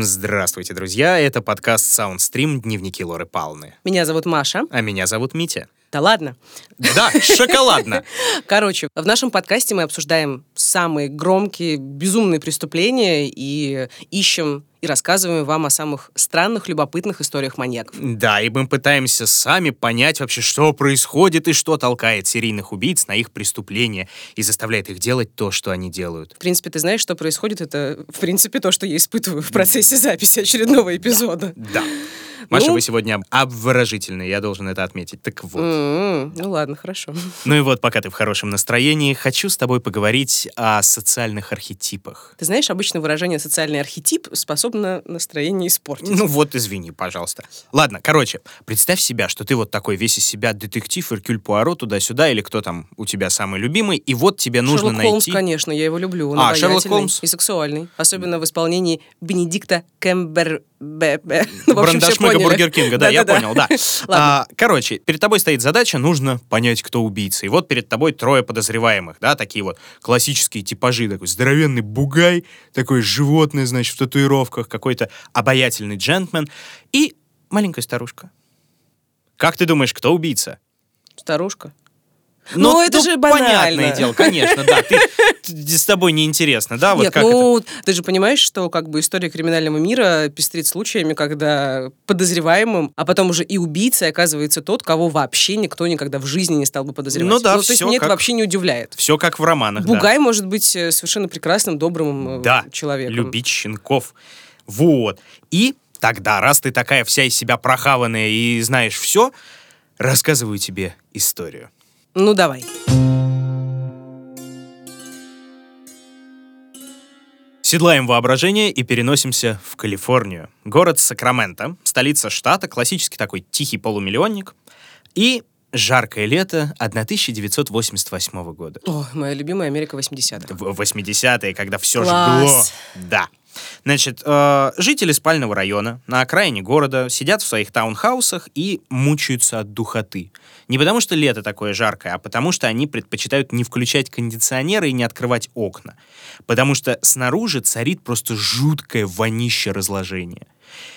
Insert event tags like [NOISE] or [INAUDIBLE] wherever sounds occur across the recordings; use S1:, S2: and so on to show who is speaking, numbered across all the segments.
S1: Здравствуйте, друзья. Это подкаст Soundstream «Дневники Лоры Палны».
S2: Меня зовут Маша.
S1: А меня зовут Митя.
S2: Да ладно.
S1: Да, шоколадно. [LAUGHS]
S2: Короче, в нашем подкасте мы обсуждаем самые громкие, безумные преступления и ищем и рассказываем вам о самых странных, любопытных историях маньяков.
S1: Да, и мы пытаемся сами понять вообще, что происходит и что толкает серийных убийц на их преступления и заставляет их делать то, что они делают.
S2: В принципе, ты знаешь, что происходит? Это, в принципе, то, что я испытываю в процессе записи очередного эпизода.
S1: Да. Маша,
S2: Ну?
S1: вы сегодня обворожительны, я должен это отметить. Так вот.
S2: М, Ну ладно, хорошо.
S1: Ну и вот, пока ты в хорошем настроении, хочу с тобой поговорить о социальных архетипах.
S2: Ты знаешь, обычно выражение «социальный архетип» способно настроение испортить.
S1: Ну вот, извини, пожалуйста. Ладно, короче, представь себя, что ты вот такой весь из себя детектив, Эркюль Пуаро, туда-сюда, или кто там у тебя самый любимый, и вот тебе нужно
S2: Шерлок Холмс,
S1: найти...
S2: конечно, я его люблю. Он
S1: А, Шерлок Холмс?
S2: И сексуальный. Особенно в исполнении Бенедикта Кэмбер... Бе- бе. Ну, [LAUGHS] в общем, все Поняли.
S1: Бургер Кинга, да, я понял, да. [LAUGHS] А, короче, перед тобой стоит задача, нужно понять, кто убийца. И вот перед тобой трое подозреваемых, да, такие вот классические типажи, такой здоровенный бугай, такое животное, значит, в татуировках, какой-то обаятельный джентльмен и маленькая старушка. Как ты думаешь, кто убийца?
S2: Старушка. Ну, это же банально.
S1: Понятное дело, конечно, да. [LAUGHS] Ты, с тобой неинтересно, да? Вот
S2: Нет,
S1: как это?
S2: ну, ты же понимаешь, что как бы история криминального мира пестрит случаями, когда подозреваемым, а потом уже и убийцей оказывается тот, кого вообще никто никогда в жизни не стал бы подозревать.
S1: Ну да,
S2: то есть
S1: всё
S2: меня это
S1: как-
S2: вообще не удивляет.
S1: Все как в романах, да.
S2: Бугай может быть э, совершенно прекрасным, добрым э,
S1: Да,
S2: человеком.
S1: любить щенков. Вот. И тогда, раз ты такая вся из себя прохаванная и знаешь все, рассказываю тебе историю.
S2: Ну, давай.
S1: Седлаем воображение и переносимся в Калифорнию. Город Сакраменто, столица штата, классический такой тихий полумиллионник. И жаркое лето 1988 года.
S2: О, моя любимая Америка 80-х.
S1: В 80-е, когда все
S2: Класс.
S1: жгло. Да. Значит, э, жители спального района на окраине города сидят в своих таунхаусах и мучаются от духоты. Не потому что лето такое жаркое, а потому что они предпочитают не включать кондиционеры и не открывать окна. Потому что снаружи царит просто жуткое вонище разложения.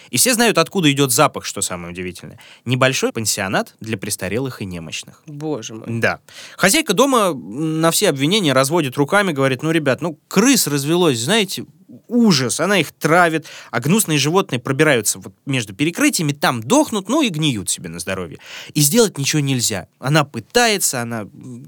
S1: И все знают, откуда идет запах, что самое удивительное. Небольшой пансионат для престарелых и немощных.
S2: Боже мой.
S1: Да. Хозяйка дома на все обвинения разводит руками, говорит, ну, ребят, ну, крыс развелось, знаете, ужас, она их травит, а гнусные животные пробираются вот между перекрытиями, там дохнут, ну и гниют себе на здоровье. И сделать ничего нельзя. Она пытается, она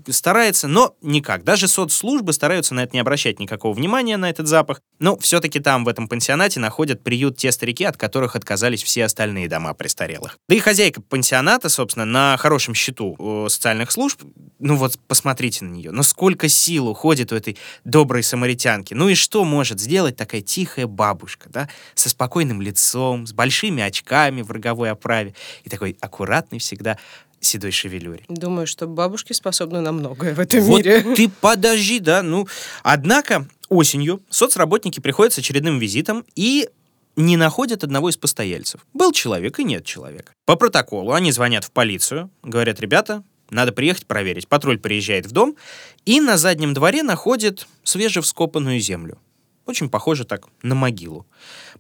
S1: старается, но никак. Даже соцслужбы стараются на это не обращать никакого внимания, на этот запах. Но все-таки там, в этом пансионате, находят приют те старики, от которых отказались все остальные дома престарелых. Да и хозяйка пансионата, собственно, на хорошем счету социальных служб. Ну вот, посмотрите на нее. Ну сколько сил уходит у этой доброй самаритянки. Ну и что может сделать такая тихая бабушка, да? Со спокойным лицом, с большими очками в роговой оправе и такой аккуратной всегда седой шевелюре.
S2: Думаю, что бабушки способны на многое в этом
S1: Вот
S2: мире.
S1: ты подожди, да, ну. Однако осенью соцработники приходят с очередным визитом и не находят одного из постояльцев. Был человек и нет человека. По протоколу они звонят в полицию, говорят, ребята, надо приехать проверить. Патруль приезжает в дом и на заднем дворе находит свежевскопанную землю. Очень похоже так на могилу.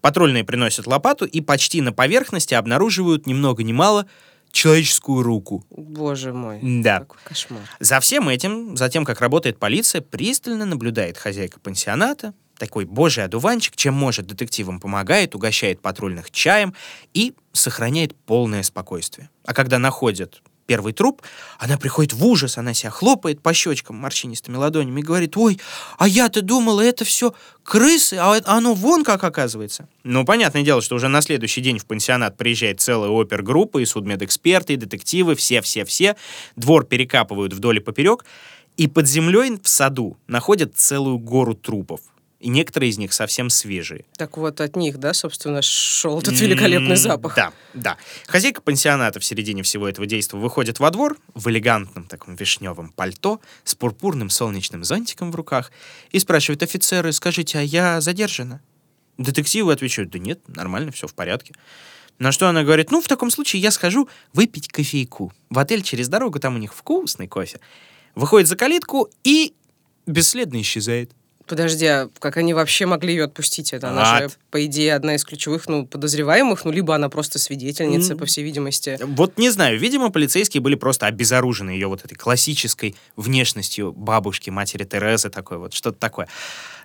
S1: Патрульные приносят лопату и почти на поверхности обнаруживают ни много ни мало человеческую руку.
S2: Боже мой.
S1: Да.
S2: Какой кошмар.
S1: За всем этим, за тем, как работает полиция, пристально наблюдает хозяйка пансионата, такой божий одуванчик, чем может детективам помогает, угощает патрульных чаем и сохраняет полное спокойствие. А когда находят первый труп, она приходит в ужас, она себя хлопает по щечкам морщинистыми ладонями и говорит, ой, а я-то думала, это все крысы, а оно вон как оказывается. Ну, понятное дело, что уже на следующий день в пансионат приезжает целая опергруппа, и судмедэксперты, и детективы, все-все-все. Двор перекапывают вдоль и поперек, и под землей в саду находят целую гору трупов. И некоторые из них совсем свежие.
S2: Так вот от них, да, собственно, шел этот великолепный запах.
S1: Да, да. Хозяйка пансионата в середине всего этого действия выходит во двор в элегантном таком вишневом пальто с пурпурным солнечным зонтиком в руках и спрашивает офицеры, скажите, а я задержана? Детективы отвечают, да нет, нормально, все в порядке. На что она говорит, ну, в таком случае я схожу выпить кофейку. В отель через дорогу, там у них вкусный кофе. Выходит за калитку и бесследно исчезает.
S2: Подожди, а как они вообще могли ее отпустить? Это она
S1: Ад.
S2: же, по идее, одна из ключевых ну, подозреваемых, ну, либо она просто свидетельница,
S1: М.
S2: по всей видимости.
S1: Вот не знаю, видимо, полицейские были просто обезоружены ее вот этой классической внешностью бабушки, матери Терезы, такой вот, что-то такое.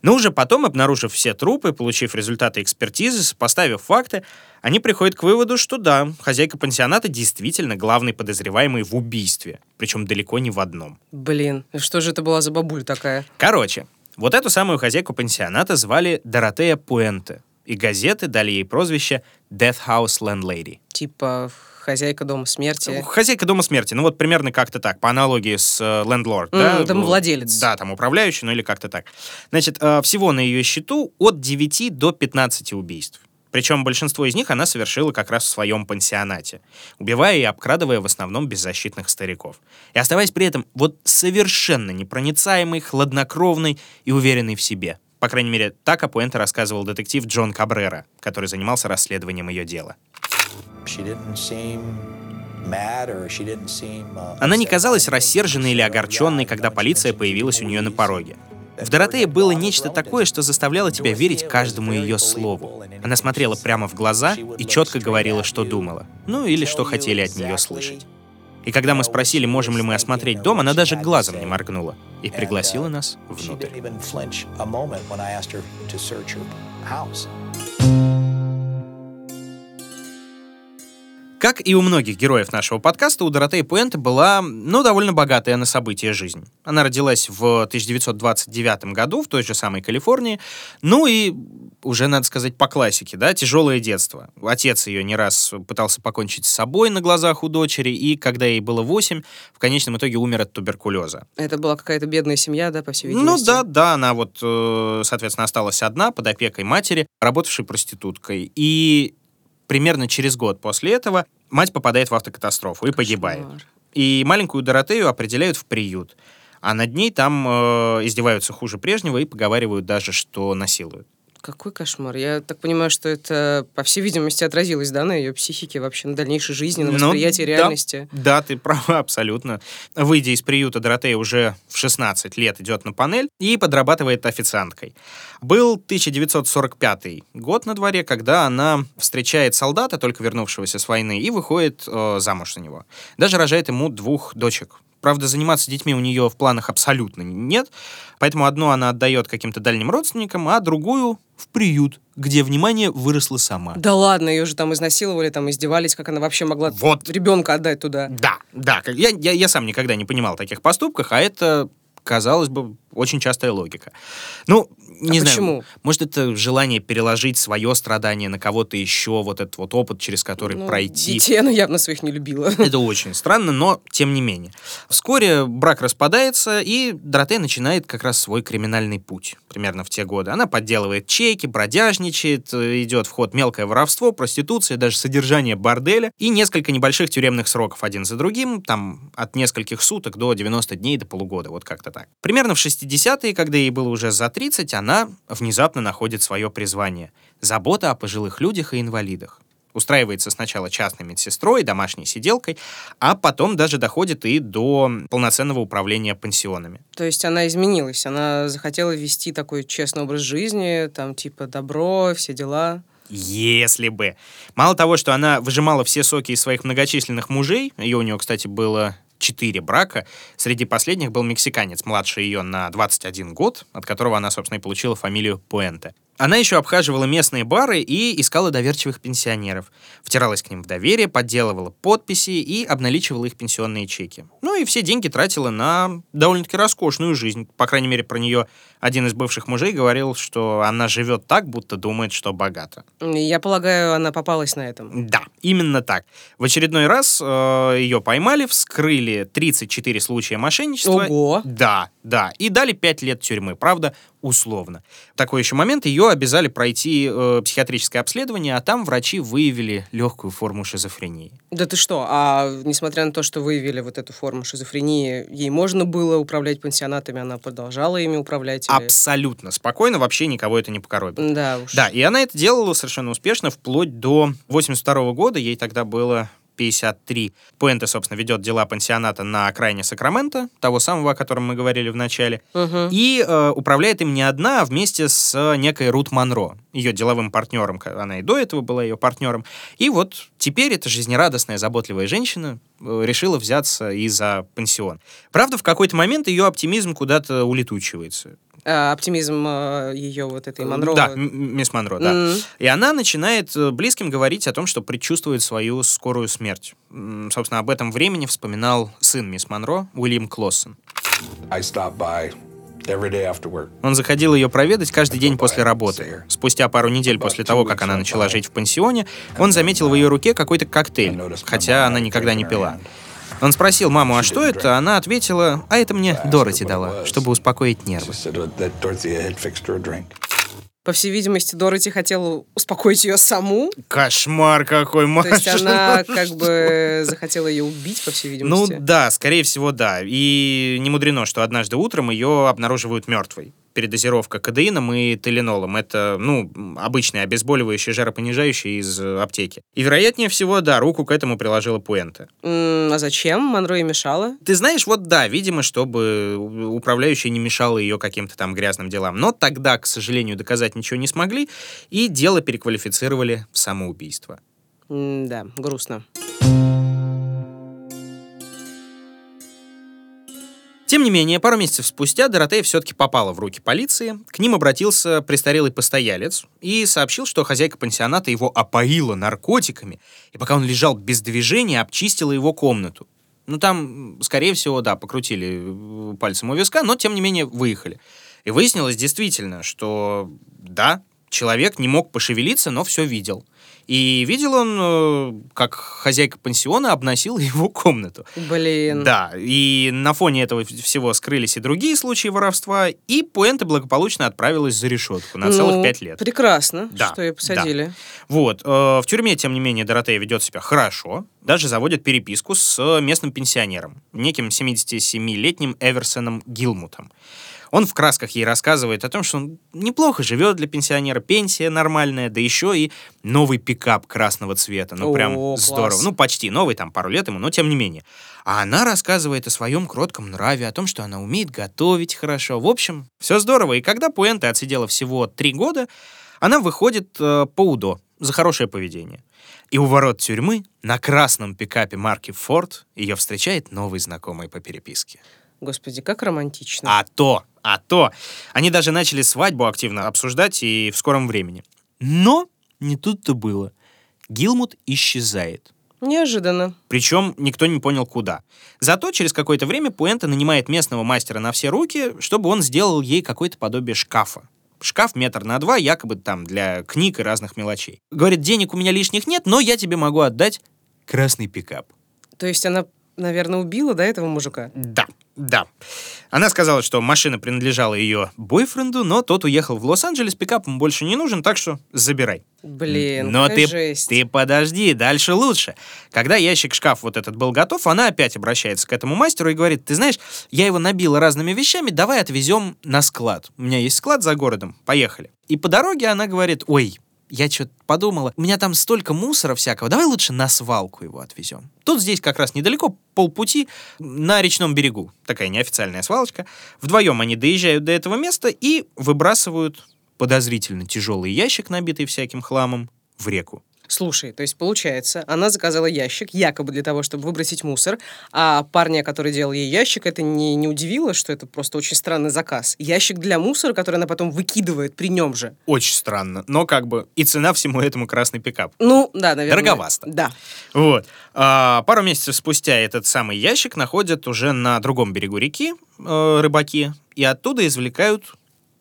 S1: Но уже потом, обнаружив все трупы, получив результаты экспертизы, сопоставив факты, они приходят к выводу, что да, хозяйка пансионата действительно главный подозреваемый в убийстве, причем далеко не в одном.
S2: Блин, что же это была за бабуль такая?
S1: Короче, вот эту самую хозяйку пансионата звали Доротея Пуэнте, и газеты дали ей прозвище Death House Landlady.
S2: Типа хозяйка дома смерти.
S1: Хозяйка дома смерти. Ну вот примерно как-то так, по аналогии с э, лендлорд.
S2: М,
S1: да?
S2: домовладелец.
S1: Да, там управляющий, ну или как-то так. Значит, э, всего на ее счету от 9 до 15 убийств. Причем большинство из них она совершила как раз в своем пансионате, убивая и обкрадывая в основном беззащитных стариков. И оставаясь при этом вот совершенно непроницаемой, хладнокровной и уверенной в себе. По крайней мере, так о Пуэнте рассказывал детектив Джон Кабрера, который занимался расследованием ее дела.
S3: Uh,
S1: Она не казалась рассерженной или огорченной, когда полиция появилась у нее на пороге. В Доротее было нечто такое, что заставляло тебя верить каждому ее слову. Она смотрела прямо в глаза и четко говорила, что думала. Ну или что хотели от нее слышать. И когда мы спросили, можем ли мы осмотреть дом, она даже глазом не моргнула и пригласила нас внутрь. Как и у многих героев нашего подкаста, у Доротеи Пуэнте была, ну, довольно богатая на события жизнь. Она родилась в 1929 году в той же самой Калифорнии. Ну и уже, надо сказать, по классике, да, тяжелое детство. Отец ее не раз пытался покончить с собой на глазах у дочери, и когда ей было 8, в конечном итоге умер от туберкулеза.
S2: Это была какая-то бедная семья, да, по всей
S1: Ну
S2: видимости?
S1: да, да, она вот, э, соответственно, осталась одна под опекой матери, работавшей проституткой. И примерно через год после этого мать попадает в автокатастрофу и погибает. И маленькую Доротею определяют в приют. А над ней там э, издеваются хуже прежнего и поговаривают даже, что насилуют.
S2: Какой кошмар. Я так понимаю, что это, по всей видимости, отразилось, да, на ее психике, вообще на дальнейшей жизни, на
S1: Ну,
S2: восприятии
S1: да.
S2: реальности.
S1: Да, ты права, абсолютно. Выйдя из приюта, Доротея уже в 16 лет идет на панель и подрабатывает официанткой. Был 1945 год на дворе, когда она встречает солдата, только вернувшегося с войны, и выходит э, замуж за него. Даже рожает ему двух дочек. Правда, заниматься детьми у нее в планах абсолютно нет, поэтому одну она отдает каким-то дальним родственникам, а другую в приют, где, внимание, выросла сама.
S2: Да ладно, ее же там изнасиловали, там издевались, как она вообще могла
S1: Вот.
S2: ребенка отдать туда.
S1: Да, да. Я, я, я сам никогда не понимал таких поступках, а это, казалось бы, очень частая логика. Ну, не
S2: А
S1: знаю.
S2: почему?
S1: Может, это желание переложить свое страдание на кого-то еще, вот этот вот опыт, через который
S2: Ну,
S1: пройти.
S2: Детей она явно своих не любила. [LAUGHS]
S1: Это очень странно, но тем не менее. Вскоре брак распадается, и Доротея начинает как раз свой криминальный путь. Примерно в те годы. Она подделывает чеки, бродяжничает, идет в ход мелкое воровство, проституция, даже содержание борделя и несколько небольших тюремных сроков один за другим, там от нескольких суток до 90 дней до полугода, вот как-то так. Примерно в 60-е, когда ей было уже за 30, она внезапно находит свое призвание — забота о пожилых людях и инвалидах устраивается сначала частной медсестрой, домашней сиделкой, а потом даже доходит и до полноценного управления пансионами.
S2: То есть она изменилась, она захотела вести такой честный образ жизни, там типа добро, все дела.
S1: Если бы. Мало того, что она выжимала все соки из своих многочисленных мужей, ее у нее, кстати, было четыре брака, среди последних был мексиканец, младше ее на 21 год, от которого она, собственно, и получила фамилию Пуэнте. Она еще обхаживала местные бары и искала доверчивых пенсионеров. Втиралась к ним в доверие, подделывала подписи и обналичивала их пенсионные чеки. Ну и все деньги тратила на довольно-таки роскошную жизнь. По крайней мере, про нее один из бывших мужей говорил, что она живет так, будто думает, что богата.
S2: Я полагаю, она попалась на этом.
S1: Да, именно так. В очередной раз э, ее поймали, вскрыли 34 случая мошенничества.
S2: Ого!
S1: Да, да. И дали 5 лет тюрьмы. Правда, условно. Такой еще момент, ее обязали пройти э, психиатрическое обследование, а там врачи выявили легкую форму шизофрении.
S2: Да ты что? А несмотря на то, что выявили вот эту форму шизофрении, ей можно было управлять пансионатами, она продолжала ими управлять? Или...
S1: Абсолютно спокойно, вообще никого это не покоробит.
S2: Да уж.
S1: Да, и она это делала совершенно успешно вплоть до 82 года, ей тогда было 53. Пуэнте, собственно, ведет дела пансионата на окраине Сакрамента, того самого, о котором мы говорили в начале,
S2: Мгм.
S1: и э, управляет им не одна, а вместе с некой Рут Монро, ее деловым партнером, она и до этого была ее партнером. И вот теперь эта жизнерадостная, заботливая женщина э, решила взяться и за пансион. Правда, в какой-то момент ее оптимизм куда-то улетучивается.
S2: А, оптимизм э, ее вот этой Монро.
S1: Да, мисс Монро, да.
S2: М.
S1: И она начинает э, близким говорить о том, что предчувствует свою скорую смерть. Собственно, об этом времени вспоминал сын мисс Монро, Уильям Клоссон. Он заходил ее проведать каждый день после работы. Спустя пару недель после того, как она начала жить в пансионе, он заметил в ее руке какой-то коктейль, хотя она никогда не пила. Он спросил маму, а что это? Она ответила, а это мне Дороти дала, чтобы успокоить нервы.
S2: По всей видимости, Дороти хотела успокоить ее саму.
S1: Кошмар какой,
S2: То есть
S1: Маша.
S2: она как бы захотела ее убить, по всей
S1: Ну
S2: видимости.
S1: да, скорее всего, да. И не мудрено, что однажды утром ее обнаруживают мертвой. Передозировка кадеином и теленолом. Это, ну, обычные обезболивающие, жаропонижающие из э, аптеки. И, вероятнее всего, да, руку к этому приложила Пуэнте.
S2: М, А зачем? Монро ей мешала.
S1: Ты знаешь, вот да, видимо, чтобы управляющая не мешала ее каким-то там грязным делам. Но тогда, к сожалению, доказать ничего не смогли, и дело переквалифицировали в самоубийство.
S2: М, Да, грустно.
S1: Тем не менее, пару месяцев спустя Доротея все-таки попала в руки полиции. К ним обратился престарелый постоялец и сообщил, что хозяйка пансионата его опоила наркотиками, и пока он лежал без движения, обчистила его комнату. Ну, там, скорее всего, да, покрутили э, пальцем у виска, но, тем не менее, выехали. И выяснилось действительно, что, да, человек не мог пошевелиться, но все видел. И видел он, э, как хозяйка пансиона обносила [LAUGHS] его комнату.
S2: Блин.
S1: Да, и на фоне этого всего скрылись и другие случаи воровства, и Пуэнте благополучно отправилась за решетку на целых
S2: Ну,
S1: пять лет.
S2: Прекрасно,
S1: Да,
S2: что ее посадили.
S1: Вот, э, в тюрьме, тем не менее, Доротея ведет себя хорошо, даже заводит переписку с местным пенсионером, неким 77-летним Эверсоном Гилмутом. Он в красках ей рассказывает о том, что он неплохо живет для пенсионера, пенсия нормальная, да еще и новый пикап красного цвета. Ну,
S2: О,
S1: прям
S2: класс.
S1: здорово. Ну, почти новый, там, пару лет ему, но тем не менее. А она рассказывает о своем кротком нраве, о том, что она умеет готовить хорошо. В общем, все здорово. И когда Пуэнте отсидела всего три года, она выходит э, по УДО за хорошее поведение. И у ворот тюрьмы на красном пикапе марки Ford ее встречает новый знакомый по переписке.
S2: Господи, как романтично.
S1: А то, а то. Они даже начали свадьбу активно обсуждать и в скором времени. Но не тут-то было. Гилмут исчезает.
S2: Неожиданно.
S1: Причем никто не понял, куда. Зато через какое-то время Пуэнта нанимает местного мастера на все руки, чтобы он сделал ей какое-то подобие шкафа. Шкаф метр на два, якобы там для книг и разных мелочей. Говорит, денег у меня лишних нет, но я тебе могу отдать красный пикап.
S2: То есть она, наверное, убила, да, этого мужика?
S1: Да, да. Она сказала, что машина принадлежала ее бойфренду, но тот уехал в Лос-Анджелес, пикап ему больше не нужен, так что забирай.
S2: Блин,
S1: Но ты,
S2: жесть.
S1: ты подожди, дальше лучше. Когда ящик-шкаф вот этот был готов, она опять обращается к этому мастеру и говорит, ты знаешь, я его набила разными вещами, давай отвезем на склад. У меня есть склад за городом, поехали. И по дороге она говорит, ой, я что-то подумала, у меня там столько мусора всякого, давай лучше на свалку его отвезем. Тут здесь как раз недалеко, полпути, на речном берегу. Такая неофициальная свалочка. Вдвоем они доезжают до этого места и выбрасывают подозрительно тяжелый ящик, набитый всяким хламом, в реку.
S2: Слушай, то есть получается, она заказала ящик, якобы для того, чтобы выбросить мусор, а парня, который делал ей ящик, это не, не удивило, что это просто очень странный заказ. Ящик для мусора, который она потом выкидывает при нем же.
S1: Очень странно, но как бы и цена всему этому красный пикап.
S2: Ну, да, наверное.
S1: Дороговасто.
S2: Да.
S1: Вот. А, пару месяцев спустя этот самый ящик находят уже на другом берегу реки э, рыбаки, и оттуда извлекают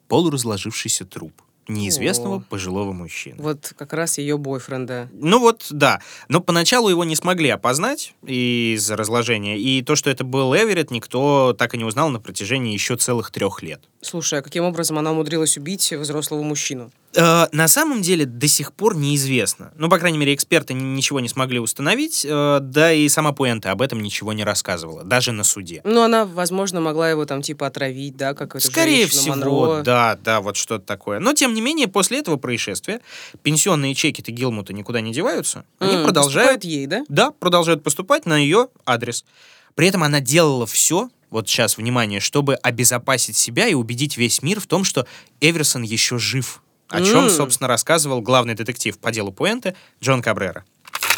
S1: полуразложившийся труп. Неизвестного
S2: О.
S1: пожилого мужчины.
S2: Вот как раз ее бойфренда.
S1: Ну вот, да. Но поначалу его не смогли опознать из-за разложения. И то, что это был Эверетт, никто так и не узнал на протяжении еще целых трех лет.
S2: Слушай, а каким образом она умудрилась убить взрослого мужчину?
S1: Э, на самом деле до сих пор неизвестно. Ну, по крайней мере, эксперты ни- ничего не смогли установить, э, да и сама Пуэнта об этом ничего не рассказывала, даже на суде.
S2: Ну, она, возможно, могла его там типа отравить, да, как это
S1: Скорее всего,
S2: Монро.
S1: да, да, вот что-то такое. Но, тем не менее, после этого происшествия пенсионные чеки-то Гилмута никуда не деваются. Они
S2: М,
S1: продолжают
S2: ей, да?
S1: Да, продолжают поступать на ее адрес. При этом она делала все, вот сейчас, внимание, чтобы обезопасить себя и убедить весь мир в том, что Эверсон еще жив. О чем,
S2: М.
S1: собственно, рассказывал главный детектив по делу Пуэнте Джон Кабрера.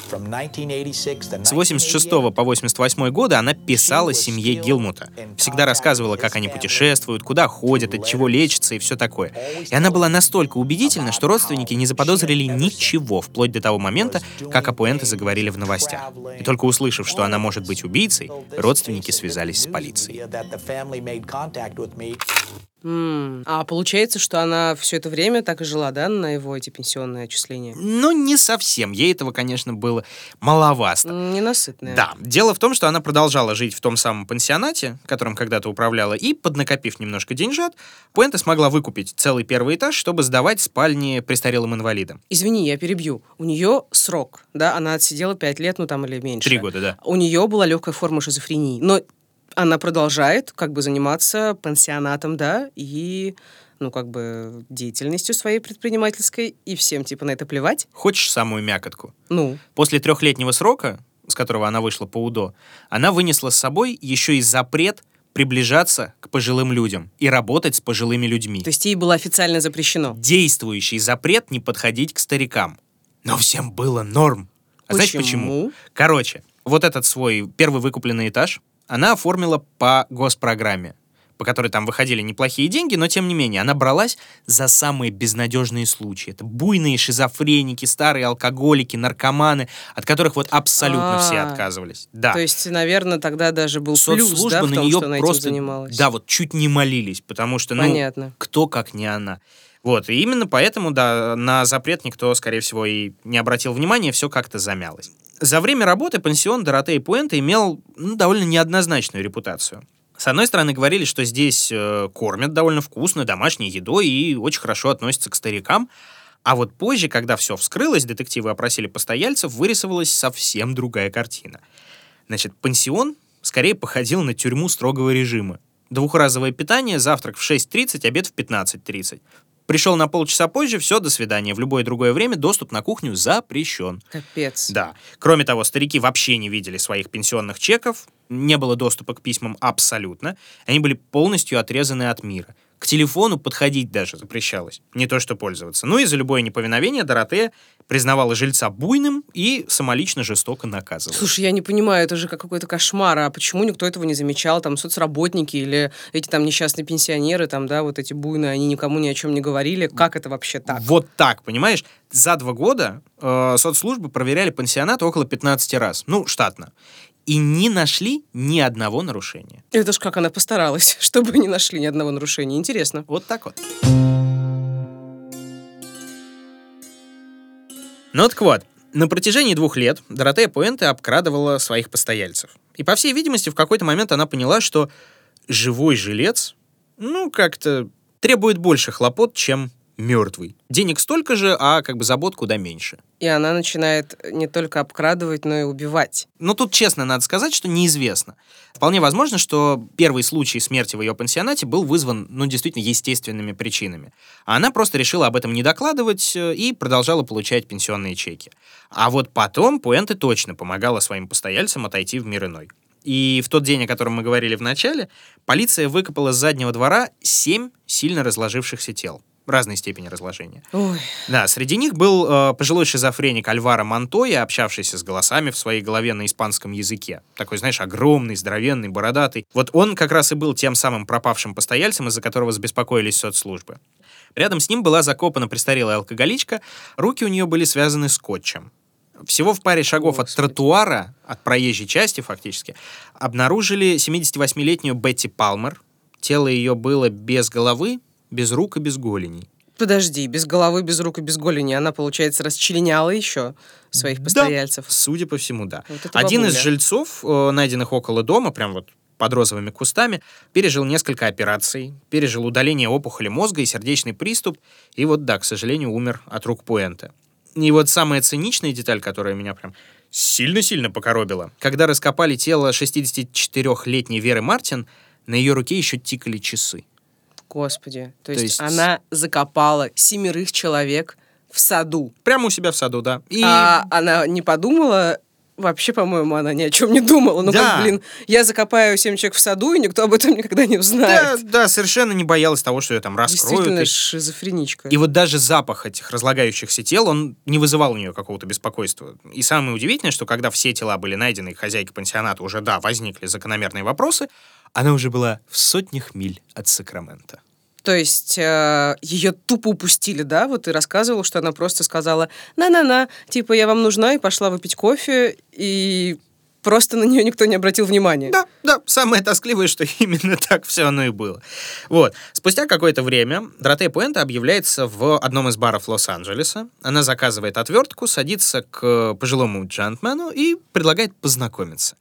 S3: From 1986 to
S1: С 86 по 88 годы она писала семье Гилмута. Всегда рассказывала, как они путешествуют, куда ходят, от чего лечатся и все такое. И она была настолько убедительна, что родственники не заподозрили ничего, вплоть до того момента, как о Пуэнте заговорили в новостях. И только услышав, что она может быть убийцей, родственники связались с полицией.
S2: М, А получается, что она все это время так и жила, да, на его эти пенсионные отчисления?
S1: Но не совсем. Ей этого, конечно, было маловато.
S2: Ненасытная.
S1: Да, дело в том, что она продолжала жить в том самом пансионате, которым когда-то управляла, и, поднакопив немножко деньжат, Пуэнта смогла выкупить целый первый этаж, чтобы сдавать спальни престарелым инвалидам.
S2: Извини, я перебью. У нее срок, да, она отсидела пять лет, ну там или меньше.
S1: Три года, да.
S2: У нее была легкая форма шизофрении, но она продолжает как бы заниматься пансионатом, да, и ну, как бы деятельностью своей предпринимательской, и всем, типа, на это плевать.
S1: Хочешь самую мякотку?
S2: Ну,
S1: После трехлетнего срока, с которого она вышла по УДО, она вынесла с собой еще и запрет приближаться к пожилым людям и работать с пожилыми людьми.
S2: то есть ей было официально запрещено.
S1: Действующий запрет не подходить к старикам. Но всем было норм. А знаешь почему? Короче, вот этот свой первый выкупленный этаж она оформила по госпрограмме, по которой там выходили неплохие деньги, но тем не менее она бралась за самые безнадежные случаи. Это буйные шизофреники, старые алкоголики, наркоманы, от которых вот абсолютно все
S2: А.
S1: отказывались. Да.
S2: То есть, наверное, тогда даже был плюс, да, в
S1: на
S2: том,
S1: нее
S2: что она
S1: просто,
S2: занималась.
S1: да, вот чуть не молились, потому что, ну,
S2: Понятно.
S1: кто как не она. Вот, и именно поэтому, да, на запрет никто, скорее всего, и не обратил внимания, все как-то замялось. За время работы пансион Доротеи Пуэнте имел ну, довольно неоднозначную репутацию. С одной стороны, говорили, что здесь э, кормят довольно вкусно, домашней едой и очень хорошо относятся к старикам. А вот позже, когда все вскрылось, детективы опросили постояльцев, вырисовалась совсем другая картина. Значит, пансион скорее походил на тюрьму строгого режима. Двухразовое питание, завтрак в 6.30, обед в 15.30. Пришел на полчаса позже, все, до свидания. В любое другое время доступ на кухню запрещен.
S2: Капец.
S1: Да. Кроме того, старики вообще не видели своих пенсионных чеков, не было доступа к письмам абсолютно. Они были полностью отрезаны от мира. К телефону подходить даже запрещалось, не то что пользоваться. Ну и за любое неповиновение Доротея признавала жильца буйным и самолично жестоко наказывала.
S2: Слушай, я не понимаю, это же как какой-то кошмар. А почему никто этого не замечал? Там соцработники или эти там несчастные пенсионеры, там, да, вот эти буйные, они никому ни о чем не говорили. Как это вообще так?
S1: Вот так, понимаешь? За два года э, соцслужбы проверяли пансионат около 15 раз. Ну, штатно. И не нашли ни одного нарушения.
S2: Это ж как она постаралась, [LAUGHS] чтобы не нашли ни одного нарушения. Интересно.
S1: Вот так вот. Ну так вот, на протяжении двух лет Доротея Пуэнте обкрадывала своих постояльцев. И, по всей видимости, в какой-то момент она поняла, что живой жилец, ну, как-то требует больше хлопот, чем мертвый. Денег столько же, а как бы забот куда меньше.
S2: И она начинает не только обкрадывать, но и убивать.
S1: Но тут честно надо сказать, что неизвестно. Вполне возможно, что первый случай смерти в ее пансионате был вызван, ну, действительно, естественными причинами. А она просто решила об этом не докладывать э, и продолжала получать пенсионные чеки. А вот потом Пуэнте точно помогала своим постояльцам отойти в мир иной. И в тот день, о котором мы говорили в начале, полиция выкопала с заднего двора семь сильно разложившихся тел разной степени разложения.
S2: Ой,
S1: Да, среди них был э, пожилой шизофреник Альваро Монтоя, общавшийся с голосами в своей голове на испанском языке. Такой, знаешь, огромный, здоровенный, бородатый. Вот он как раз и был тем самым пропавшим постояльцем, из-за которого забеспокоились соцслужбы. Рядом с ним была закопана престарелая алкоголичка, руки у нее были связаны скотчем. Всего в паре шагов от
S2: Господи.
S1: тротуара, от проезжей части фактически, обнаружили 78-летнюю Бетти Палмер. Тело ее было без головы, без рук и без голеней.
S2: Подожди, без головы, без рук и без голени она, получается, расчленяла еще своих постояльцев.
S1: Судя по всему, да.
S2: Вот
S1: Один из жильцов, э, найденных около дома, прям вот под розовыми кустами, пережил несколько операций, пережил удаление опухоли мозга и сердечный приступ, и вот, да, к сожалению, умер от рук Пуэнте. И вот самая циничная деталь, которая меня прям сильно-сильно покоробила, когда раскопали тело 64-летней Веры Мартин, на ее руке еще тикали часы.
S2: Господи. То есть,
S1: есть-
S2: она закопала семерых человек в саду.
S1: Прямо у себя в саду, да. И
S2: А она не подумала, вообще, по-моему, она ни о чем не думала. Ну,
S1: Да.
S2: как, блин, я закопаю семь человек в саду, и никто об этом никогда не
S1: да,
S2: узнает.
S1: да, совершенно не боялась того, что ее там раскроют.
S2: Действительно
S1: и-
S2: шизофреничка.
S1: И вот даже запах этих разлагающихся тел, он не вызывал у нее какого-то беспокойства. И самое удивительное, что когда все тела были найдены, и хозяйки пансионата уже, да, возникли закономерные вопросы, она уже была в сотнях миль от Сакрамента.
S2: То есть э, ее тупо упустили, да? Вот ты рассказывал, что она просто сказала «на-на-на», типа «я вам нужна», и пошла выпить кофе, и просто на нее никто не обратил внимания.
S1: Да, да, самое тоскливое, что [LAUGHS] именно так все оно и было. Вот. Спустя какое-то время Доротея Пуэнта объявляется в одном из баров Лос-Анджелеса. Она заказывает отвертку, садится к пожилому джентльмену и предлагает познакомиться.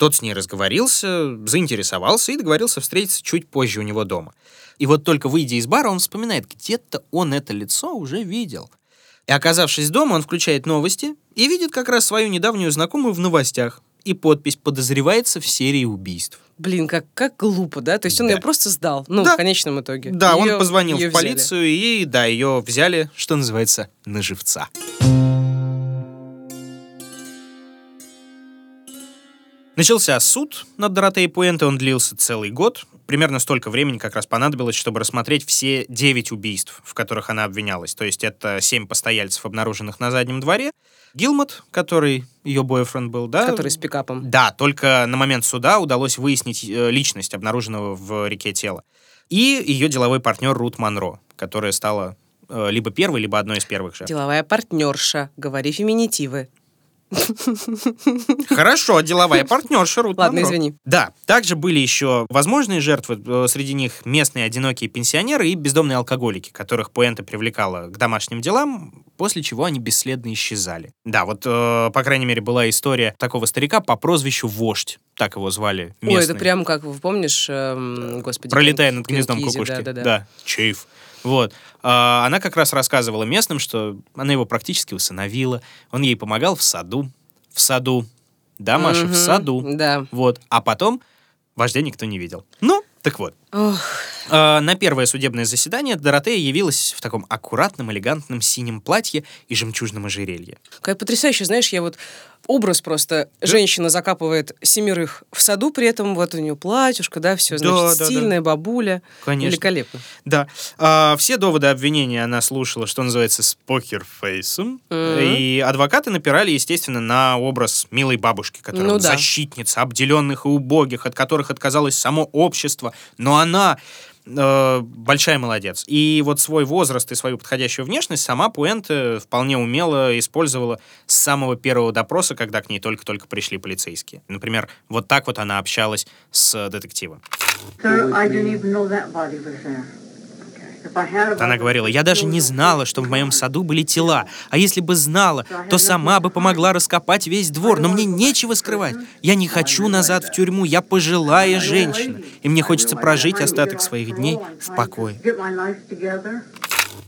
S1: Тот с ней разговорился, заинтересовался и договорился встретиться чуть позже у него дома. И вот только выйдя из бара, он вспоминает, где-то он это лицо уже видел. И оказавшись дома, он включает новости и видит как раз свою недавнюю знакомую в новостях. И подпись «Подозревается в серии убийств».
S2: Блин, как, как глупо, да? То есть он
S1: Да.
S2: ее просто сдал, ну,
S1: Да.
S2: в конечном итоге.
S1: Да,
S2: Её-
S1: он позвонил в
S2: взяли.
S1: полицию, и да, ее взяли, что называется, на живца. Начался суд над Доротеей Пуэнте, он длился целый год. Примерно столько времени как раз понадобилось, чтобы рассмотреть все девять убийств, в которых она обвинялась. То есть это семь постояльцев, обнаруженных на заднем дворе. Гилмот, который ее бойфренд был, да?
S2: Который с пикапом.
S1: Да, только на момент суда удалось выяснить э, личность обнаруженного в реке тела. И ее деловой партнер Рут Монро, которая стала э, либо первой, либо одной из первых же.
S2: Деловая партнерша, говори феминитивы.
S1: Хорошо, деловая партнерша Рут
S2: Ладно,
S1: Монро.
S2: извини.
S1: Да, также были еще возможные жертвы, э, среди них местные одинокие пенсионеры и бездомные алкоголики, которых Пуэнта привлекала к домашним делам, после чего они бесследно исчезали. Да, вот, э, по крайней мере, была история такого старика по прозвищу Вождь, так его звали местные.
S2: Ой, это прям как, вы помнишь, эм, господи...
S1: Пролетая над гнездом кукушки.
S2: Да-да-да.
S1: Чейф. Вот. А, она как раз рассказывала местным, что она его практически усыновила. Он ей помогал в саду. В саду. Да, Маша, в
S2: Мгм,
S1: саду.
S2: Да.
S1: Вот. А потом вождя никто не видел. Ну, так вот.
S2: Ох,
S1: А, на первое судебное заседание Доротея явилась в таком аккуратном, элегантном синем платье и жемчужном ожерелье.
S2: какая потрясающая, знаешь, я вот образ просто. Женщина закапывает семерых в саду, при этом вот у нее платьюшка, да, все,
S1: Да,
S2: значит,
S1: да, да.
S2: стильная бабуля.
S1: Конечно.
S2: Великолепно.
S1: Да. А, все доводы обвинения она слушала, что называется, с покерфейсом.
S2: Мгм.
S1: И адвокаты напирали, естественно, на образ милой бабушки, которая
S2: Ну да.
S1: защитница обделенных и убогих, от которых отказалось само общество. Но она э, большая молодец. И вот свой возраст и свою подходящую внешность сама Пуэнте вполне умело использовала с самого первого допроса, когда к ней только-только пришли полицейские. Например, вот так вот она общалась с детективом.
S4: Sir, I didn't even know that body was there.
S1: Она говорила, я даже не знала, что в моем саду были тела. А если бы знала, то сама бы помогла раскопать весь двор. Но мне нечего скрывать. Я не хочу назад в тюрьму. Я пожилая женщина. И мне хочется прожить остаток своих дней в покое.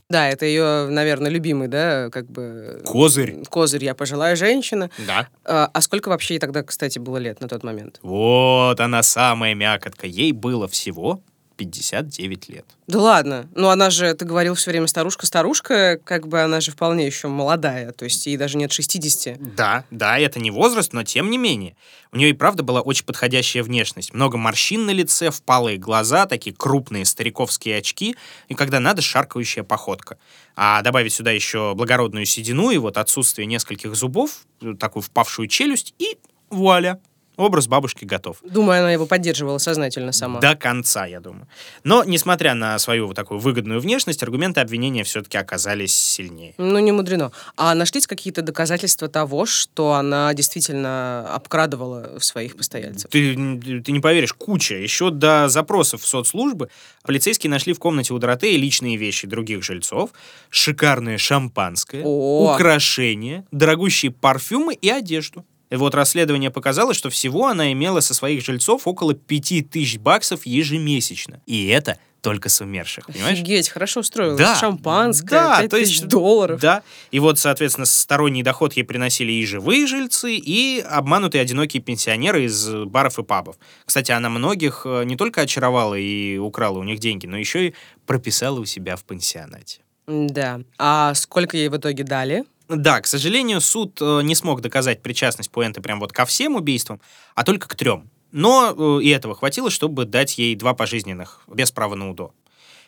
S2: Да, это ее, наверное, любимый, да, как бы...
S1: Козырь.
S2: Козырь, я пожилая женщина.
S1: Да.
S2: А, а сколько вообще ей тогда, кстати, было лет на тот момент?
S1: Вот она самая мякотка. Ей было всего 59 лет.
S2: Да ладно. Ну, она же, ты говорил все время старушка-старушка, как бы она же вполне еще молодая, то есть ей даже нет 60.
S1: Да, да, это не возраст, но тем не менее. У нее и правда была очень подходящая внешность. Много морщин на лице, впалые глаза, такие крупные стариковские очки, и когда надо, шаркающая походка. А добавить сюда еще благородную седину и вот отсутствие нескольких зубов, такую впавшую челюсть, и вуаля. Образ бабушки готов.
S2: Думаю, она его поддерживала сознательно сама.
S1: До конца, я думаю. Но, несмотря на свою вот такую выгодную внешность, аргументы обвинения все-таки оказались сильнее.
S2: Ну, не мудрено. А нашлись какие-то доказательства того, что она действительно обкрадывала своих постояльцев?
S1: Ты, ты не поверишь, куча. Еще до запросов в соцслужбы полицейские нашли в комнате у Доротеи личные вещи других жильцов, шикарное шампанское,
S2: О!
S1: украшения, дорогущие парфюмы и одежду. Вот расследование показало, что всего она имела со своих жильцов около 5000 баксов ежемесячно. И это только с умерших, понимаешь?
S2: Офигеть, хорошо устроилась.
S1: Да.
S2: Шампанское,
S1: Да,
S2: пять
S1: то
S2: тысяч
S1: есть-
S2: долларов.
S1: Да. И вот, соответственно, сторонний доход ей приносили и живые жильцы, и обманутые одинокие пенсионеры из баров и пабов. Кстати, она многих э, не только очаровала и украла у них деньги, но еще и прописала у себя в пансионате.
S2: Да. А сколько ей в итоге дали?
S1: Да, к сожалению, суд э, не смог доказать причастность Пуэнты прям вот ко всем убийствам, а только к трем. Но э, и этого хватило, чтобы дать ей два пожизненных, без права на УДО.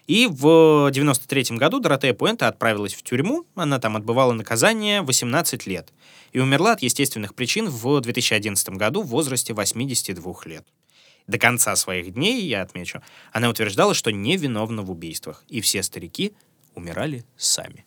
S1: И в 93 году Доротея Пуэнта отправилась в тюрьму, она там отбывала наказание 18 лет, и умерла от естественных причин в 2011 году в возрасте 82 лет. До конца своих дней, я отмечу, она утверждала, что невиновна в убийствах, и все старики умирали сами.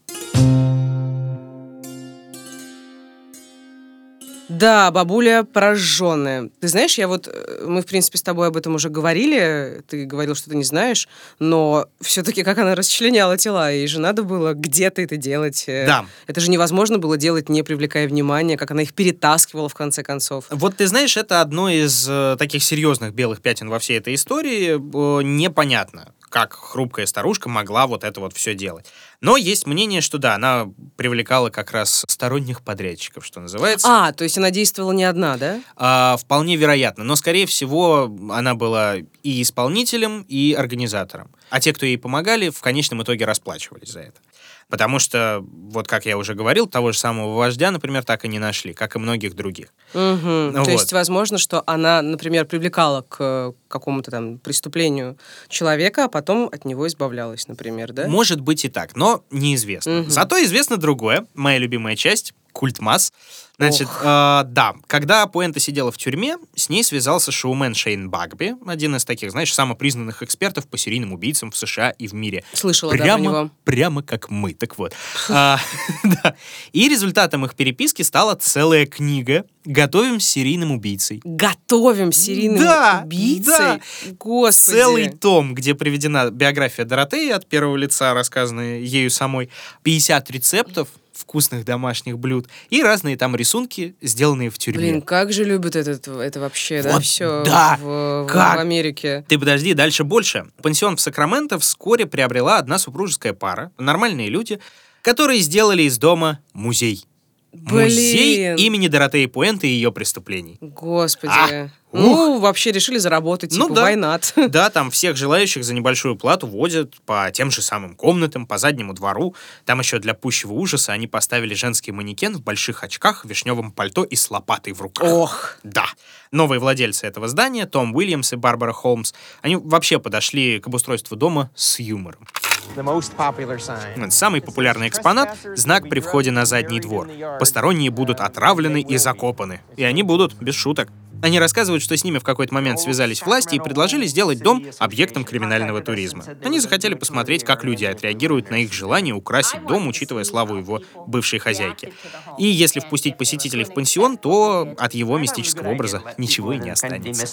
S2: Да, бабуля прожженная. Ты знаешь, я вот, э, мы, в принципе, с тобой об этом уже говорили, ты говорил, что ты не знаешь, но все-таки как она расчленяла тела, и же надо было где-то это делать. э,
S1: Да.
S2: Это же невозможно было делать, не привлекая внимания, как она их перетаскивала в конце концов.
S1: Вот ты знаешь, это одно из э, таких серьезных белых пятен во всей этой истории. Непонятно, как хрупкая старушка могла вот это вот все делать. Но есть мнение, что да, она привлекала как раз сторонних подрядчиков, что называется.
S2: А, то есть она действовала не одна, да?
S1: А, вполне вероятно. Но, скорее всего, она была и исполнителем, и организатором. А те, кто ей помогали, в конечном итоге расплачивались за это. Потому что, вот как я уже говорил, того же самого вождя, например, так и не нашли, как и многих других.
S2: Мгм.
S1: Ну
S2: То
S1: вот.
S2: есть, возможно, что она, например, привлекала к э, какому-то там преступлению человека, а потом от него избавлялась, например, да?
S1: Может быть и так, но неизвестно.
S2: Мгм.
S1: Зато известно другое, моя любимая часть, культ масс. Значит,
S2: Ох.
S1: э, да, когда Пуэнта сидела в тюрьме, с ней связался шоумен Шейн Багби, один из таких, знаешь, самопризнанных экспертов по серийным убийцам в США и в мире.
S2: Слышала, да,
S1: Прямо,
S2: него.
S1: прямо как мы, так вот. А, [LAUGHS] да. И результатом их переписки стала целая книга «Готовим с серийным убийцей».
S2: Готовим серийным
S1: Да,
S2: убийцей.
S1: да.
S2: Господи.
S1: Целый том, где приведена биография Доротеи от первого лица, рассказанная ею самой, 50 рецептов вкусных домашних блюд и разные там рисунки, сделанные в тюрьме.
S2: Блин, как же любят этот, это вообще, да,
S1: Вот
S2: все
S1: да,
S2: в-
S1: как?
S2: в Америке.
S1: Ты подожди, дальше больше. Пансион в Сакраменто вскоре приобрела одна супружеская пара, нормальные люди, которые сделали из дома музей. Музей имени Доротеи Пуэнты и ее преступлений.
S2: Господи.
S1: А,
S2: ну, вообще решили заработать,
S1: Ну
S2: типа,
S1: да.
S2: войнат. [LAUGHS]
S1: Да, там всех желающих за небольшую плату водят по тем же самым комнатам, по заднему двору. Там еще для пущего ужаса они поставили женский манекен в больших очках, вишневом пальто и с лопатой в руках.
S2: Ох.
S1: Да. Новые владельцы этого здания, Том Уильямс и Барбара Холмс, они вообще подошли к обустройству дома с юмором.
S5: The most popular sign.
S1: Самый популярный экспонат — знак при входе на задний двор. Посторонние будут отравлены и закопаны. И они будут, без шуток. Они рассказывают, что с ними в какой-то момент связались власти и предложили сделать дом объектом криминального туризма. Они захотели посмотреть, как люди отреагируют на их желание украсить дом, учитывая славу его бывшей хозяйки. И если впустить посетителей в пансион, то от его мистического образа ничего и не останется.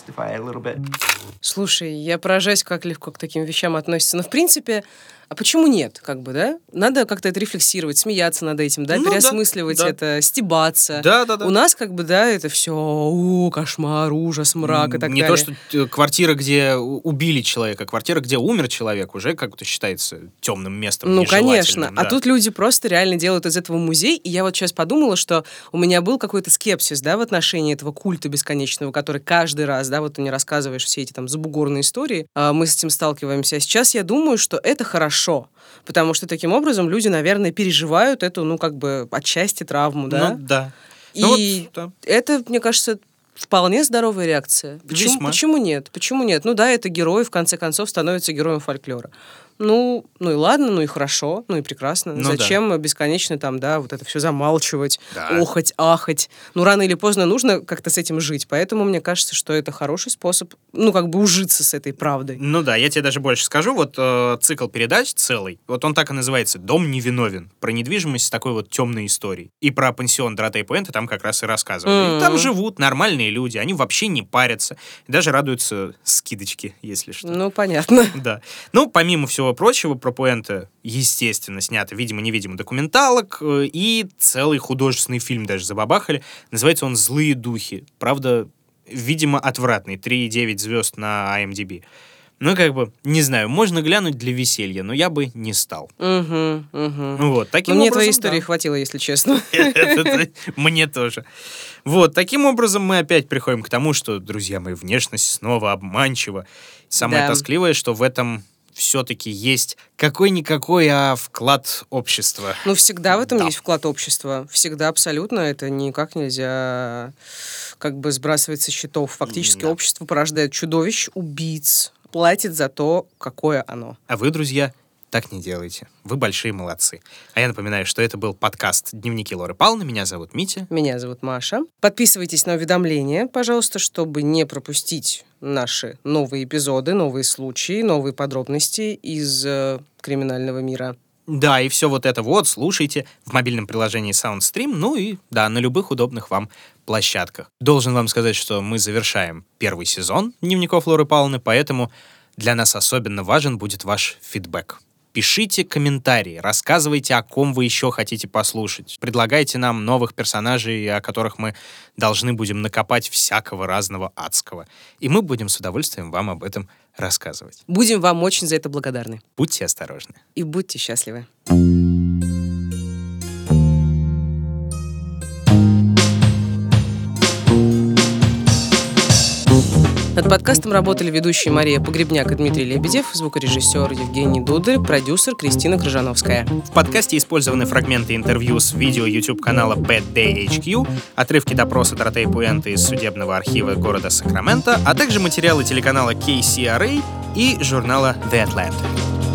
S2: Слушай, я поражаюсь, как легко к таким вещам относятся. Но, в принципе, а почему нет, как бы, да? Надо как-то это рефлексировать, смеяться над этим, да,
S1: Ну да,
S2: переосмысливать
S1: да.
S2: это, стебаться.
S1: Да, да, да.
S2: У нас, как бы, да, это все, о, кошмар, ужас, мрак и так
S1: не
S2: далее.
S1: то, что э, квартира, где у- убили человека, квартира, где умер человек, уже как-то считается темным местом.
S2: Ну, конечно. А
S1: да.
S2: тут люди просто реально делают из этого музей. И я вот сейчас подумала, что у меня был какой-то скепсис, да, в отношении этого культа бесконечного, который каждый раз, да, вот ты мне рассказываешь все эти там забугорные истории, а мы с этим сталкиваемся. А сейчас я думаю, что это хорошо. Потому что таким образом люди, наверное, переживают эту, ну, как бы, отчасти травму, да?
S1: Ну, да.
S2: И
S1: Ну, вот, да.
S2: это, мне кажется, вполне здоровая реакция. Почему,
S1: Весьма.
S2: почему нет? Почему нет? Ну да, это герой, в конце концов, становится героем фольклора. Ну, ну и ладно, ну и хорошо, ну и прекрасно.
S1: Ну да.
S2: Зачем бесконечно там, да, вот это все замалчивать,
S1: Да.
S2: охать, ахать. Ну, рано или поздно нужно как-то с этим жить. Поэтому мне кажется, что это хороший способ, ну, как бы ужиться с этой правдой.
S1: Ну да, я тебе даже больше скажу. Вот э, цикл передач целый, вот он так и называется «Дом невиновен». Про недвижимость с такой вот темной историей. И про пансион Дорота и Пуэнте там как раз и рассказывали. И там живут нормальные люди, они вообще не парятся. Даже радуются скидочке, если что.
S2: Ну, понятно.
S1: Да. Ну, помимо всего прочего, про Пуэнте, естественно, снято, видимо-невидимо, документалок э, и целый художественный фильм даже забабахали. Называется он «Злые духи». Правда, видимо, отвратный. 3,9 звезд на IMDb. Ну, как бы, не знаю, можно глянуть для веселья, но я бы не стал.
S2: Угу, угу.
S1: Вот, таким
S2: мне
S1: образом,
S2: твоей
S1: да.
S2: истории хватило, если честно. [LAUGHS]
S1: Мне тоже. Вот, таким образом мы опять приходим к тому, что, друзья мои, внешность снова обманчива. Самое
S2: Да.
S1: тоскливое, что в этом все-таки есть какой-никакой, а вклад общества.
S2: Ну, всегда в этом
S1: Да.
S2: есть вклад общества. Всегда абсолютно. Это никак нельзя как бы сбрасывать со счетов. Фактически
S1: Да.
S2: общество порождает чудовищ, убийц, платит за то, какое оно.
S1: А вы, друзья, так не делайте. Вы большие молодцы. А я напоминаю, что это был подкаст «Дневники Лоры Павловны». Меня зовут Митя.
S2: Меня зовут Маша. Подписывайтесь на уведомления, пожалуйста, чтобы не пропустить наши новые эпизоды, новые случаи, новые подробности из э, криминального мира.
S1: Да, и все вот это вот слушайте в мобильном приложении SoundStream, ну и, да, на любых удобных вам площадках. Должен вам сказать, что мы завершаем первый сезон «Дневников Лоры Павловны», поэтому для нас особенно важен будет ваш фидбэк. Пишите комментарии, рассказывайте, о ком вы еще хотите послушать. Предлагайте нам новых персонажей, о которых мы должны будем накопать всякого разного адского. И мы будем с удовольствием вам об этом рассказывать.
S2: Будем вам очень за это благодарны.
S1: Будьте осторожны.
S2: И будьте счастливы. Над подкастом работали ведущие Мария Погребняк и Дмитрий Лебедев, звукорежиссер Евгений Дударь, продюсер Кристина Крыжановская.
S1: В подкасте использованы фрагменты интервью с видео YouTube-канала Bad Day HQ, отрывки допроса Доротеи Пуэнте из судебного архива города Сакраменто, а также материалы телеканала KCRA и журнала The Atlantic.